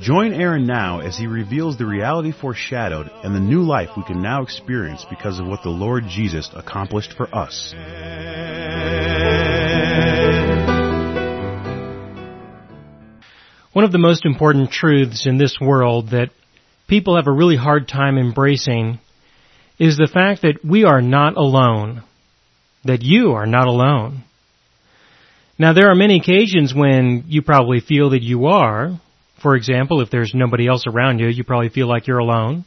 Join Aaron now as he reveals the reality foreshadowed and the new life we can now experience because of what the Lord Jesus accomplished for us. One of the most important truths in this world that people have a really hard time embracing is the fact that we are not alone. That you are not alone. Now there are many occasions when you probably feel that you are. For example, if there's nobody else around you, you probably feel like you're alone.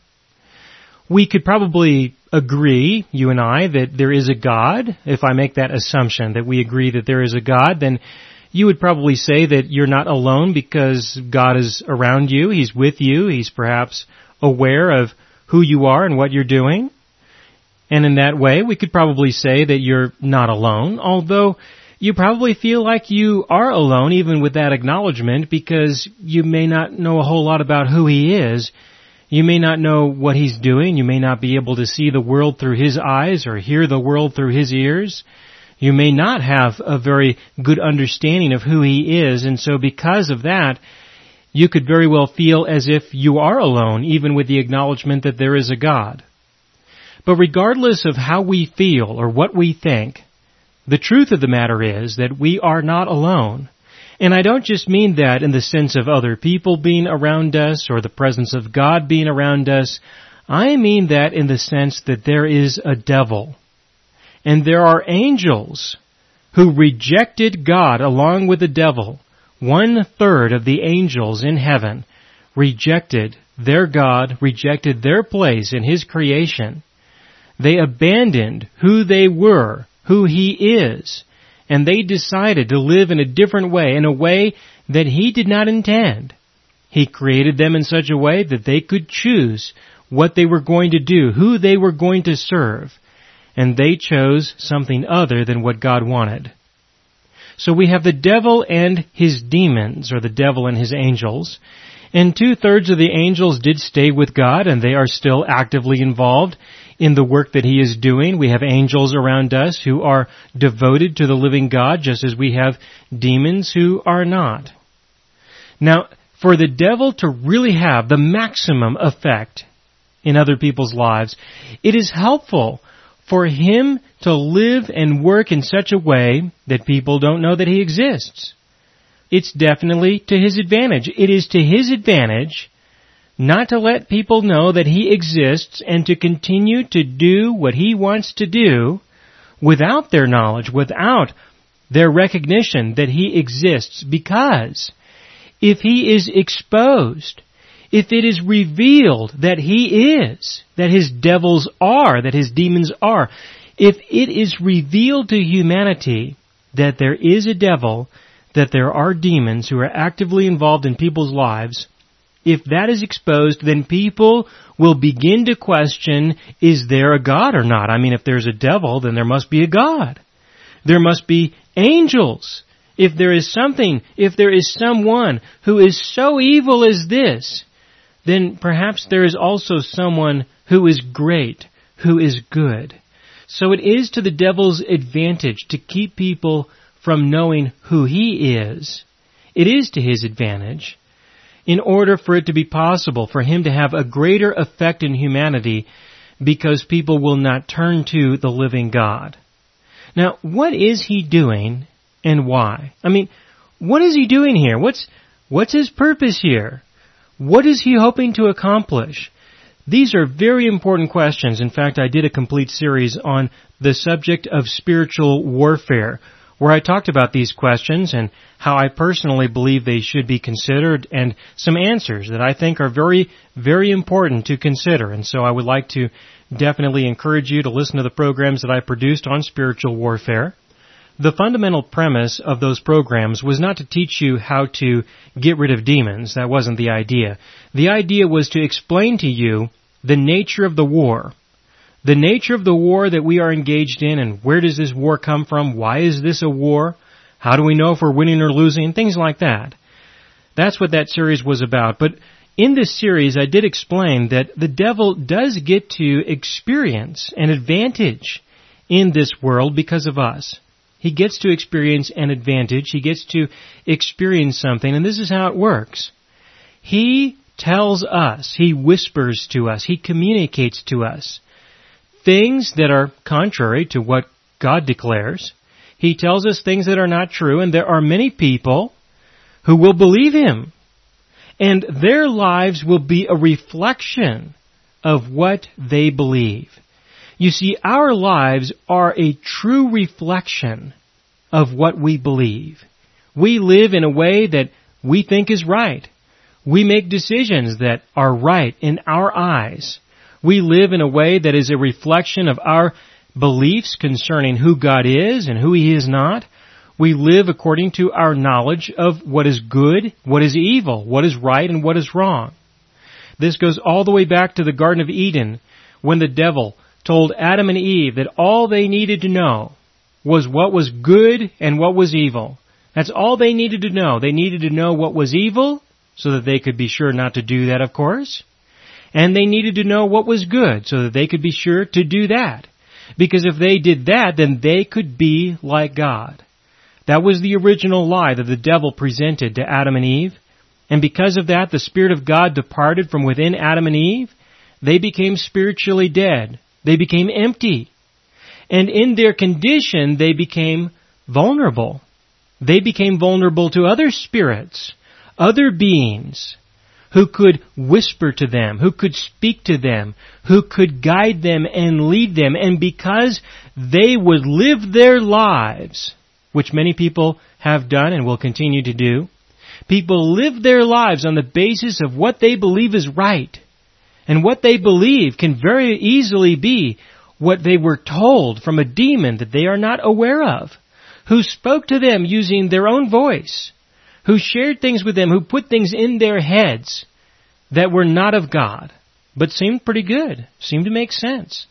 We could probably agree, you and I, that there is a God. If I make that assumption that we agree that there is a God, then you would probably say that you're not alone because God is around you. He's with you. He's perhaps aware of who you are and what you're doing. And in that way, we could probably say that you're not alone, although you probably feel like you are alone even with that acknowledgement because you may not know a whole lot about who He is. You may not know what He's doing. You may not be able to see the world through His eyes or hear the world through His ears. You may not have a very good understanding of who He is, and so because of that, you could very well feel as if you are alone, even with the acknowledgement that there is a God. But regardless of how we feel or what we think, the truth of the matter is that we are not alone. And I don't just mean that in the sense of other people being around us or the presence of God being around us. I mean that in the sense that there is a devil. And there are angels who rejected God along with the devil. One third of the angels in heaven rejected their God, rejected their place in His creation. They abandoned who they were who He is. And they decided to live in a different way, in a way that He did not intend. He created them in such a way that they could choose what they were going to do, who they were going to serve. And they chose something other than what God wanted. So we have the devil and his demons, or the devil and his angels. And two thirds of the angels did stay with God and they are still actively involved in the work that He is doing. We have angels around us who are devoted to the living God, just as we have demons who are not. Now, for the devil to really have the maximum effect in other people's lives, it is helpful for him to live and work in such a way that people don't know that he exists. It's definitely to his advantage. It is to his advantage not to let people know that He exists and to continue to do what He wants to do without their knowledge, without their recognition that He exists. Because if He is exposed, if it is revealed that He is, that His devils are, that His demons are, if it is revealed to humanity that there is a devil, that there are demons who are actively involved in people's lives, if that is exposed, then people will begin to question, is there a God or not? I mean, if there's a devil, then there must be a God. There must be angels. If there is something, if there is someone who is so evil as this, then perhaps there is also someone who is great, who is good. So it is to the devil's advantage to keep people from knowing who he is. It is to his advantage in order for it to be possible for him to have a greater effect in humanity because people will not turn to the living God. Now, what is he doing and why? I mean, what is he doing here? What's, what's his purpose here? What is he hoping to accomplish? These are very important questions. In fact, I did a complete series on the subject of spiritual warfare, where I talked about these questions and how I personally believe they should be considered and some answers that I think are very, very important to consider. And so I would like to definitely encourage you to listen to the programs that I produced on spiritual warfare. The fundamental premise of those programs was not to teach you how to get rid of demons. That wasn't the idea. The idea was to explain to you the nature of the war the nature of the war that we are engaged in and where does this war come from? Why is this a war? How do we know if we're winning or losing? Things like that. That's what that series was about. But in this series, I did explain that the devil does get to experience an advantage in this world because of us. He gets to experience an advantage. He gets to experience something, and this is how it works. He tells us, he whispers to us, he communicates to us things that are contrary to what God declares. He tells us things that are not true, and there are many people who will believe him. And their lives will be a reflection of what they believe. You see, our lives are a true reflection of what we believe. We live in a way that we think is right. We make decisions that are right in our eyes. We live in a way that is a reflection of our beliefs concerning who God is and who He is not. We live according to our knowledge of what is good, what is evil, what is right, and what is wrong. This goes all the way back to the Garden of Eden when the devil told Adam and Eve that all they needed to know was what was good and what was evil. That's all they needed to know. They needed to know what was evil so that they could be sure not to do that, of course. And they needed to know what was good so that they could be sure to do that. Because if they did that, then they could be like God. That was the original lie that the devil presented to Adam and Eve. And because of that, the Spirit of God departed from within Adam and Eve. They became spiritually dead. They became empty. And in their condition, they became vulnerable. They became vulnerable to other spirits, other beings who could whisper to them, who could speak to them, who could guide them and lead them. And because they would live their lives, which many people have done and will continue to do, people live their lives on the basis of what they believe is right. And what they believe can very easily be what they were told from a demon that they are not aware of, who spoke to them using their own voice, who shared things with them, who put things in their heads that were not of God, but seemed pretty good, seemed to make sense.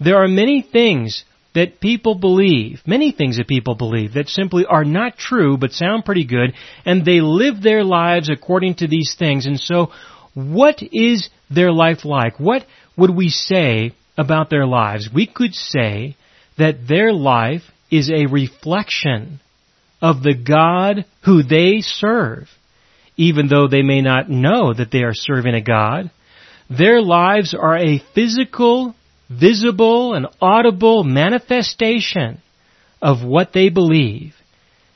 There are many things that people believe, many things that people believe that simply are not true but sound pretty good, and they live their lives according to these things. And so what is their life like? What would we say about their lives? We could say that their life is a reflection of the God who they serve. Even though they may not know that they are serving a God, their lives are a physical, visible, and audible manifestation of what they believe.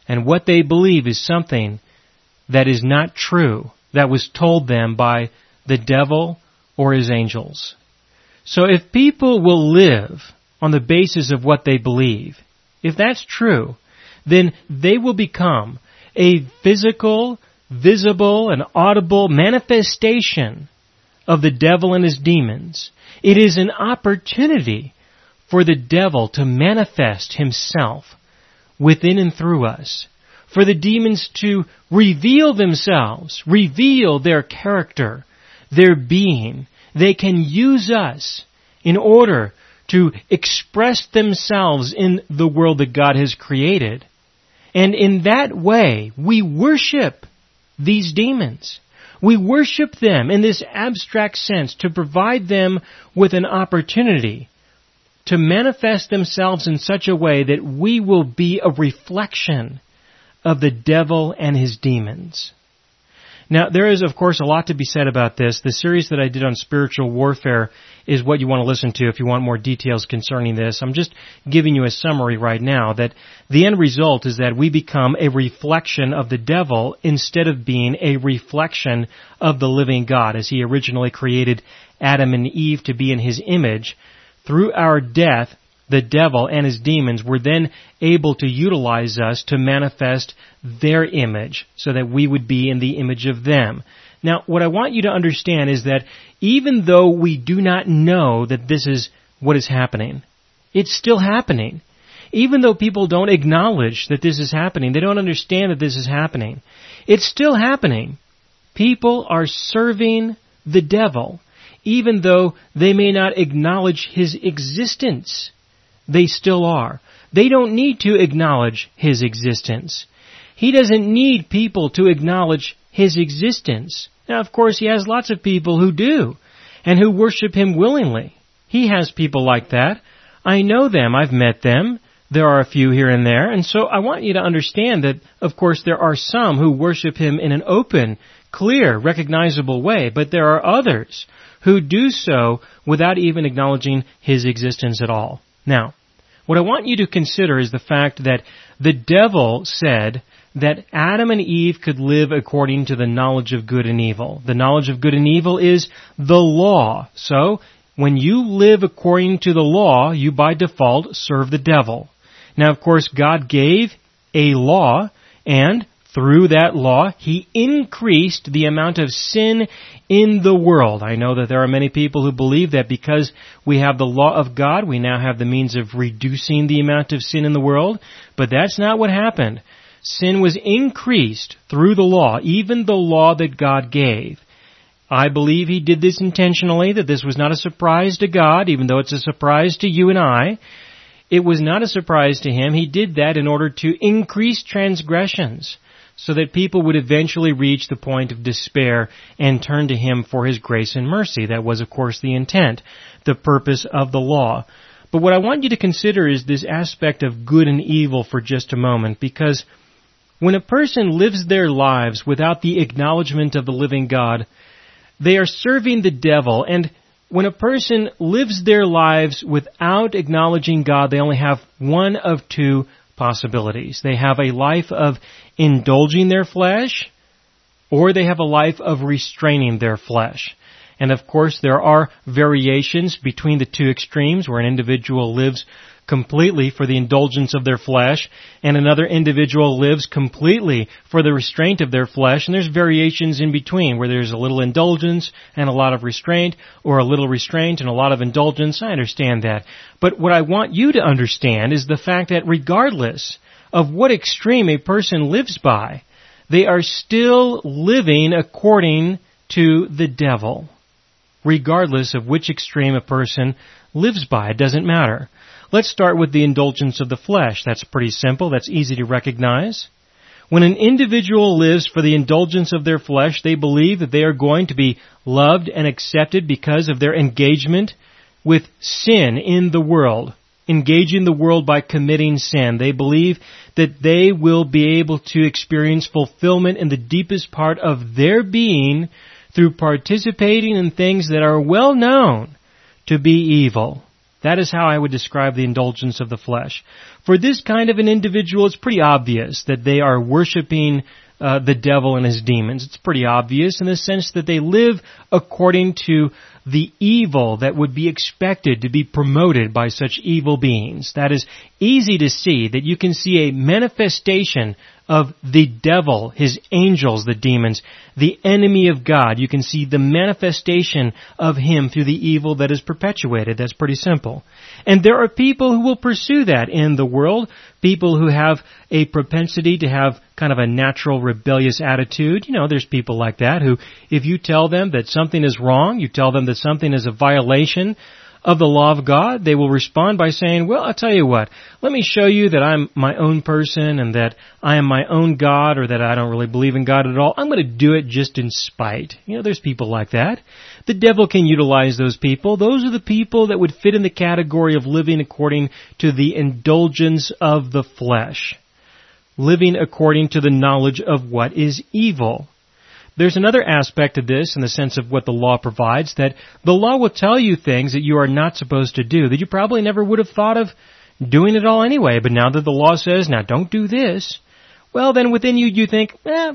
And what they believe is something that is not true that was told them by the devil or his angels. So if people will live on the basis of what they believe, if that's true, then they will become a physical, visible, and audible manifestation of the devil and his demons. It is an opportunity for the devil to manifest himself within and through us for the demons to reveal themselves, reveal their character, their being. They can use us in order to express themselves in the world that God has created. And in that way, we worship these demons. We worship them in this abstract sense to provide them with an opportunity to manifest themselves in such a way that we will be a reflection of the devil and his demons. Now, there is, of course, a lot to be said about this. The series that I did on spiritual warfare is what you want to listen to if you want more details concerning this. I'm just giving you a summary right now that the end result is that we become a reflection of the devil instead of being a reflection of the living God as he originally created Adam and Eve to be in his image. Through our death, the devil and his demons were then able to utilize us to manifest their image so that we would be in the image of them. Now, what I want you to understand is that even though we do not know that this is what is happening, it's still happening. Even though people don't acknowledge that this is happening, they don't understand that this is happening, it's still happening. People are serving the devil even though they may not acknowledge His existence. They still are. They don't need to acknowledge His existence. He doesn't need people to acknowledge His existence. Now, of course, He has lots of people who do, and who worship Him willingly. He has people like that. I know them. I've met them. There are a few here and there. And so I want you to understand that, of course, there are some who worship Him in an open, clear, recognizable way, but there are others who do so without even acknowledging His existence at all. Now, what I want you to consider is the fact that the devil said that Adam and Eve could live according to the knowledge of good and evil. The knowledge of good and evil is the law. So, when you live according to the law, you by default serve the devil. Now, of course, God gave a law, and through that law, He increased the amount of sin in the world. I know that there are many people who believe that because we have the law of God, we now have the means of reducing the amount of sin in the world, but that's not what happened. Sin was increased through the law, even the law that God gave. I believe He did this intentionally, that this was not a surprise to God, even though it's a surprise to you and I. It was not a surprise to Him. He did that in order to increase transgressions so that people would eventually reach the point of despair and turn to Him for His grace and mercy. That was, of course, the intent, the purpose of the law. But what I want you to consider is this aspect of good and evil for just a moment, because when a person lives their lives without the acknowledgement of the living God, they are serving the devil, and when a person lives their lives without acknowledging God, they only have one of two possibilities. They have a life of indulging their flesh, or they have a life of restraining their flesh. And of course, there are variations between the two extremes where an individual lives completely for the indulgence of their flesh, and another individual lives completely for the restraint of their flesh, and there's variations in between where there's a little indulgence and a lot of restraint, or a little restraint and a lot of indulgence. I understand that. But what I want you to understand is the fact that regardless of what extreme a person lives by, they are still living according to the devil. Regardless of which extreme a person lives by, it doesn't matter. Let's start with the indulgence of the flesh. That's pretty simple. That's easy to recognize. When an individual lives for the indulgence of their flesh, they believe that they are going to be loved and accepted because of their engagement with sin in the world. Engaging the world by committing sin. They believe that they will be able to experience fulfillment in the deepest part of their being through participating in things that are well known to be evil. That is how I would describe the indulgence of the flesh. For this kind of an individual, it's pretty obvious that they are worshiping uh, the devil and his demons. It's pretty obvious in the sense that they live according to the evil that would be expected to be promoted by such evil beings. That is easy to see that you can see a manifestation of the devil, his angels, the demons, the enemy of God. You can see the manifestation of him through the evil that is perpetuated. That's pretty simple. And there are people who will pursue that in the world, people who have a propensity to have kind of a natural rebellious attitude. You know, there's people like that who, if you tell them that something is wrong, you tell them that something is a violation of the law of God, they will respond by saying, well, I'll tell you what, let me show you that I'm my own person and that I am my own God or that I don't really believe in God at all. I'm going to do it just in spite. You know, there's people like that. The devil can utilize those people. Those are the people that would fit in the category of living according to the indulgence of the flesh. Living according to the knowledge of what is evil. There's another aspect of this in the sense of what the law provides that the law will tell you things that you are not supposed to do that you probably never would have thought of doing it all anyway. But now that the law says, now don't do this, well then within you you think, eh,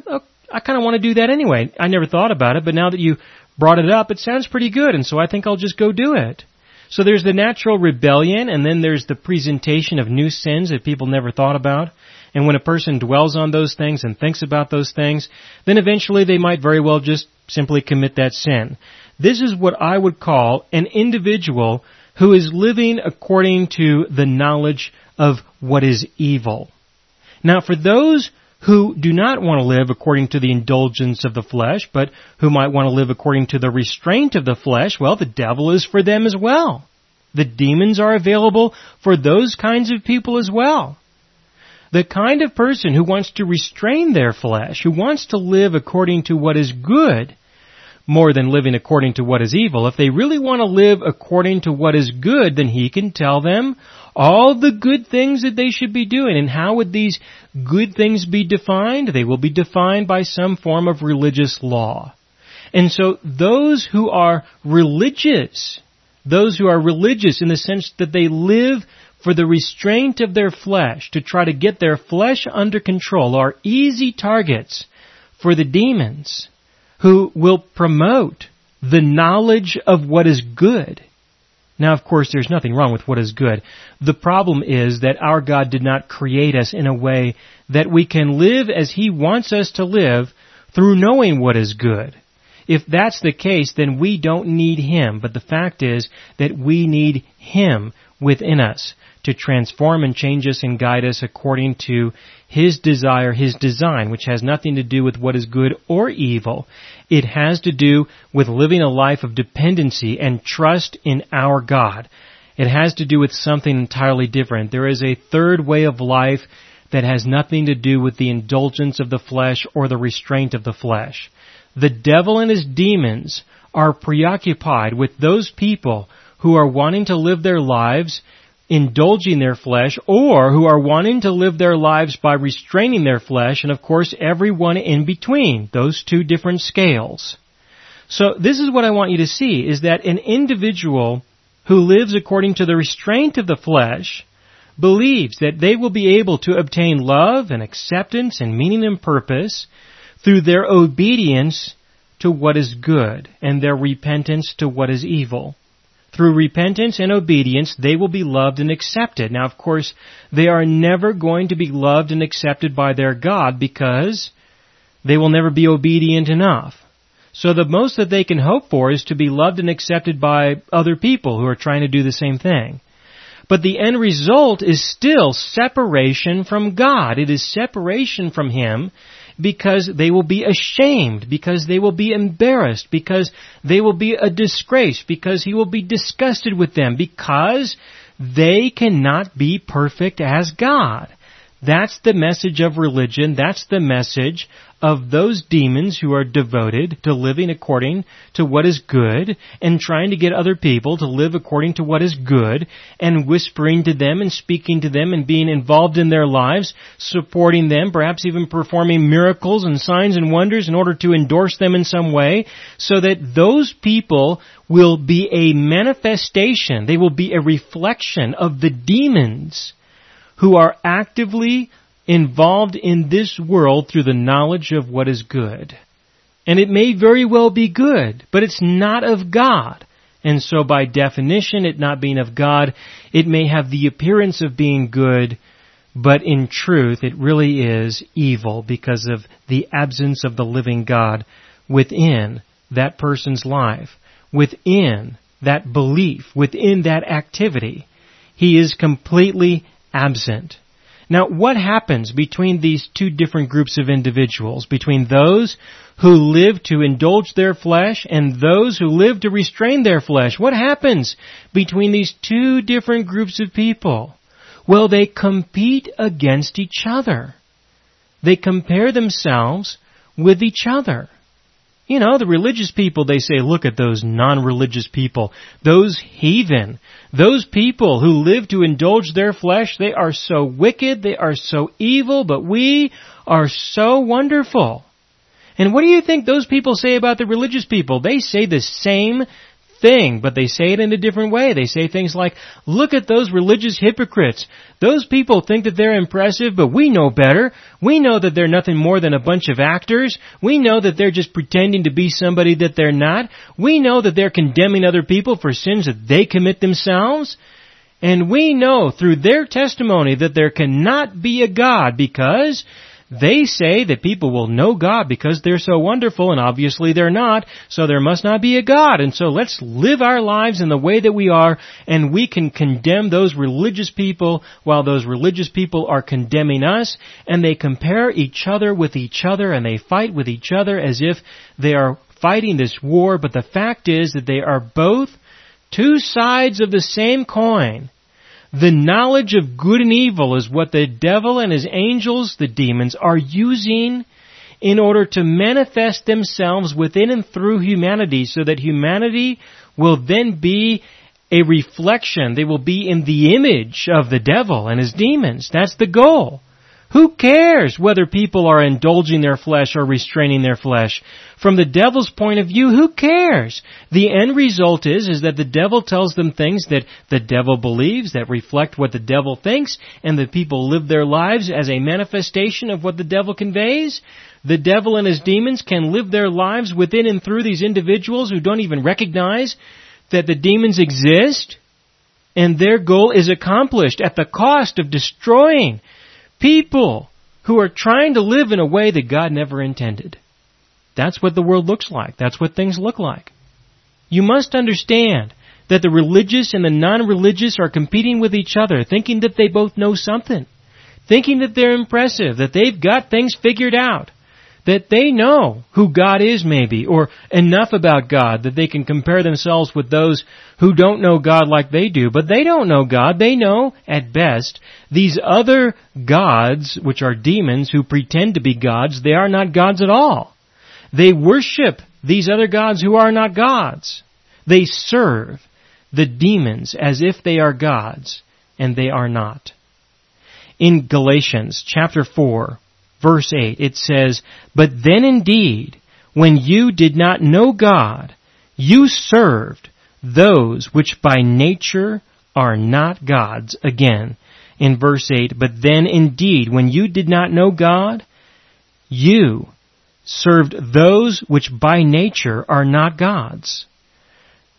I kind of want to do that anyway. I never thought about it, but now that you brought it up, it sounds pretty good, and so I think I'll just go do it. So there's the natural rebellion, and then there's the presentation of new sins that people never thought about. And when a person dwells on those things and thinks about those things, then eventually they might very well just simply commit that sin. This is what I would call an individual who is living according to the knowledge of what is evil. Now for those who do not want to live according to the indulgence of the flesh, but who might want to live according to the restraint of the flesh, well, the devil is for them as well. The demons are available for those kinds of people as well. The kind of person who wants to restrain their flesh, who wants to live according to what is good, more than living according to what is evil. If they really want to live according to what is good, then he can tell them all the good things that they should be doing. And how would these good things be defined? They will be defined by some form of religious law. And so those who are religious, those who are religious in the sense that they live for the restraint of their flesh, to try to get their flesh under control, are easy targets for the demons who will promote the knowledge of what is good. Now, of course, there's nothing wrong with what is good. The problem is that our God did not create us in a way that we can live as He wants us to live through knowing what is good. If that's the case, then we don't need Him. But the fact is that we need Him within us to transform and change us and guide us according to His desire, His design, which has nothing to do with what is good or evil. It has to do with living a life of dependency and trust in our God. It has to do with something entirely different. There is a third way of life that has nothing to do with the indulgence of the flesh or the restraint of the flesh. The devil and his demons are preoccupied with those people who are wanting to live their lives indulging their flesh or who are wanting to live their lives by restraining their flesh and of course everyone in between, those two different scales. So this is what I want you to see is that an individual who lives according to the restraint of the flesh believes that they will be able to obtain love and acceptance and meaning and purpose through their obedience to what is good and their repentance to what is evil. Through repentance and obedience, they will be loved and accepted. Now, of course, they are never going to be loved and accepted by their God because they will never be obedient enough. So the most that they can hope for is to be loved and accepted by other people who are trying to do the same thing. But the end result is still separation from God. It is separation from Him because they will be ashamed, because they will be embarrassed, because they will be a disgrace, because he will be disgusted with them, because they cannot be perfect as God. That's the message of religion. That's the message of those demons who are devoted to living according to what is good and trying to get other people to live according to what is good and whispering to them and speaking to them and being involved in their lives, supporting them, perhaps even performing miracles and signs and wonders in order to endorse them in some way so that those people will be a manifestation, they will be a reflection of the demons who are actively involved in this world through the knowledge of what is good. And it may very well be good, but it's not of God. And so by definition, it not being of God, it may have the appearance of being good, but in truth, it really is evil because of the absence of the living God within that person's life, within that belief, within that activity. He is completely absent. Now, what happens between these two different groups of individuals? Between those who live to indulge their flesh and those who live to restrain their flesh? What happens between these two different groups of people? Well, they compete against each other. They compare themselves with each other. You know, the religious people, they say, look at those non-religious people, those heathen, those people who live to indulge their flesh, they are so wicked, they are so evil, but we are so wonderful. And what do you think those people say about the religious people? They say the same thing, but they say it in a different way. They say things like, look at those religious hypocrites. Those people think that they're impressive, but we know better. We know that they're nothing more than a bunch of actors. We know that they're just pretending to be somebody that they're not. We know that they're condemning other people for sins that they commit themselves. And we know through their testimony that there cannot be a God because they say that people will know God because they're so wonderful and obviously they're not, so there must not be a God. And so let's live our lives in the way that we are and we can condemn those religious people while those religious people are condemning us and they compare each other with each other and they fight with each other as if they are fighting this war, but the fact is that they are both two sides of the same coin. The knowledge of good and evil is what the devil and his angels, the demons, are using in order to manifest themselves within and through humanity so that humanity will then be a reflection. They will be in the image of the devil and his demons. That's the goal. Who cares whether people are indulging their flesh or restraining their flesh? From the devil's point of view, who cares? The end result is, is that the devil tells them things that the devil believes, that reflect what the devil thinks, and that people live their lives as a manifestation of what the devil conveys. The devil and his demons can live their lives within and through these individuals who don't even recognize that the demons exist, and their goal is accomplished at the cost of destroying people who are trying to live in a way that God never intended. That's what the world looks like. That's what things look like. You must understand that the religious and the non-religious are competing with each other, thinking that they both know something, thinking that they're impressive, that they've got things figured out that they know who God is maybe, or enough about God that they can compare themselves with those who don't know God like they do. But they don't know God. They know, at best, these other gods, which are demons who pretend to be gods, they are not gods at all. They worship these other gods who are not gods. They serve the demons as if they are gods, and they are not. In Galatians chapter 4, verse 8, it says, But then indeed, when you did not know God, you served those which by nature are not gods. Again, in verse 8, But then indeed, when you did not know God, you served those which by nature are not gods.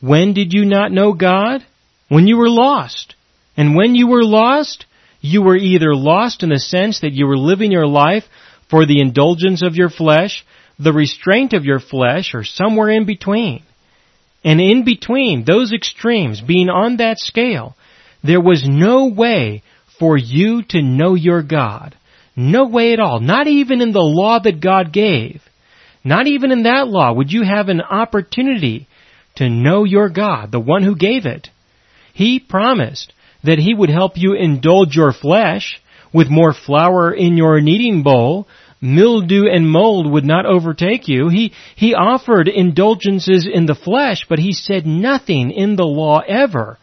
When did you not know God? When you were lost. And when you were lost, you were either lost in the sense that you were living your life for the indulgence of your flesh, the restraint of your flesh, or somewhere in between. And in between those extremes, being on that scale, there was no way for you to know your God. No way at all. Not even in the law that God gave. Not even in that law would you have an opportunity to know your God, the one who gave it. He promised that He would help you indulge your flesh with more flour in your kneading bowl, mildew and mold would not overtake you. He, he offered indulgences in the flesh, but he said nothing in the law ever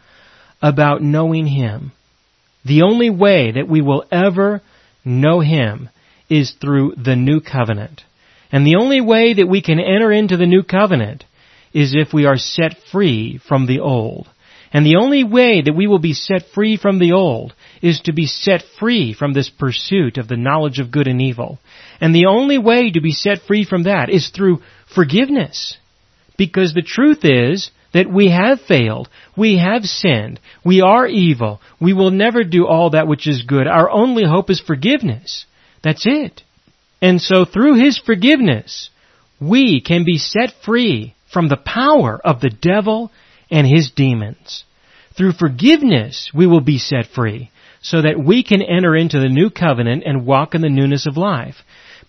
about knowing Him. The only way that we will ever know Him is through the new covenant. And the only way that we can enter into the new covenant is if we are set free from the old. And the only way that we will be set free from the old is to be set free from this pursuit of the knowledge of good and evil. And the only way to be set free from that is through forgiveness. Because the truth is that we have failed. We have sinned. We are evil. We will never do all that which is good. Our only hope is forgiveness. That's it. And so through His forgiveness, we can be set free from the power of the devil and his demons. Through forgiveness, we will be set free so that we can enter into the new covenant and walk in the newness of life.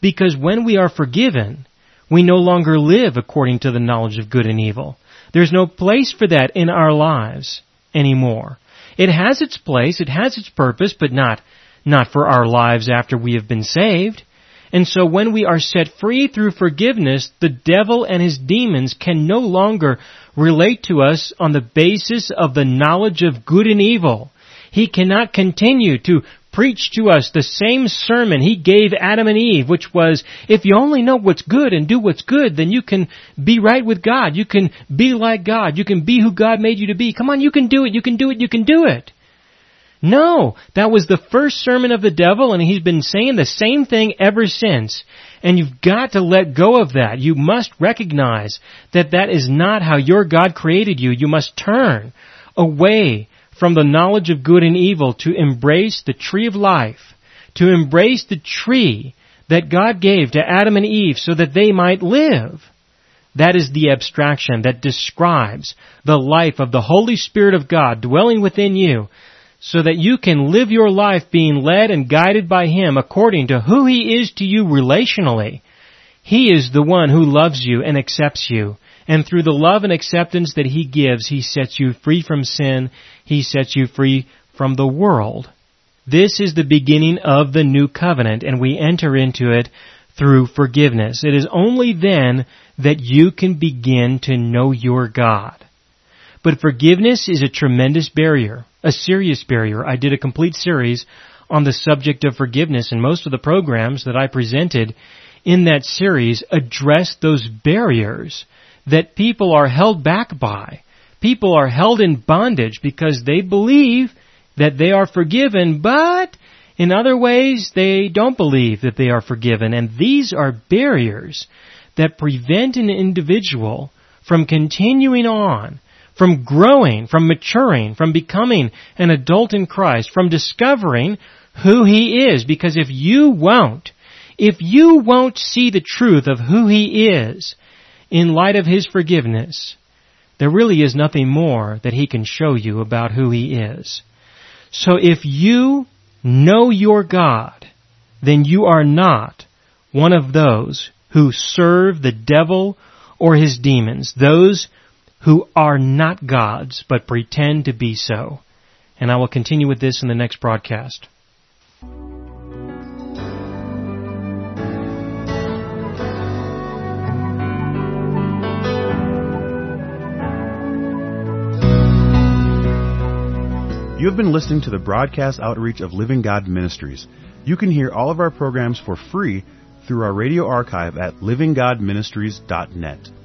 Because when we are forgiven, we no longer live according to the knowledge of good and evil. There's no place for that in our lives anymore. It has its place, it has its purpose, but not, not for our lives after we have been saved. And so when we are set free through forgiveness, the devil and his demons can no longer relate to us on the basis of the knowledge of good and evil. He cannot continue to preach to us the same sermon he gave Adam and Eve, which was, if you only know what's good and do what's good, then you can be right with God. You can be like God. You can be who God made you to be. Come on, you can do it. You can do it. You can do it. No, that was the first sermon of the devil and he's been saying the same thing ever since. And you've got to let go of that. You must recognize that that is not how your God created you. You must turn away from the knowledge of good and evil to embrace the tree of life, to embrace the tree that God gave to Adam and Eve so that they might live. That is the abstraction that describes the life of the Holy Spirit of God dwelling within you so that you can live your life being led and guided by Him according to who He is to you relationally. He is the one who loves you and accepts you. And through the love and acceptance that He gives, He sets you free from sin. He sets you free from the world. This is the beginning of the new covenant and we enter into it through forgiveness. It is only then that you can begin to know your God. But forgiveness is a tremendous barrier, a serious barrier. I did a complete series on the subject of forgiveness and most of the programs that I presented in that series addressed those barriers that people are held back by. People are held in bondage because they believe that they are forgiven, but in other ways they don't believe that they are forgiven. And these are barriers that prevent an individual from continuing on, from growing, from maturing, from becoming an adult in Christ, from discovering who He is. Because if you won't, if you won't see the truth of who He is in light of His forgiveness, there really is nothing more that He can show you about who He is. So if you know your God, then you are not one of those who serve the devil or his demons, those who are not gods but pretend to be so. And I will continue with this in the next broadcast. You have been listening to the broadcast outreach of Living God Ministries. You can hear all of our programs for free through our radio archive at livinggodministries.net.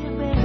you, baby.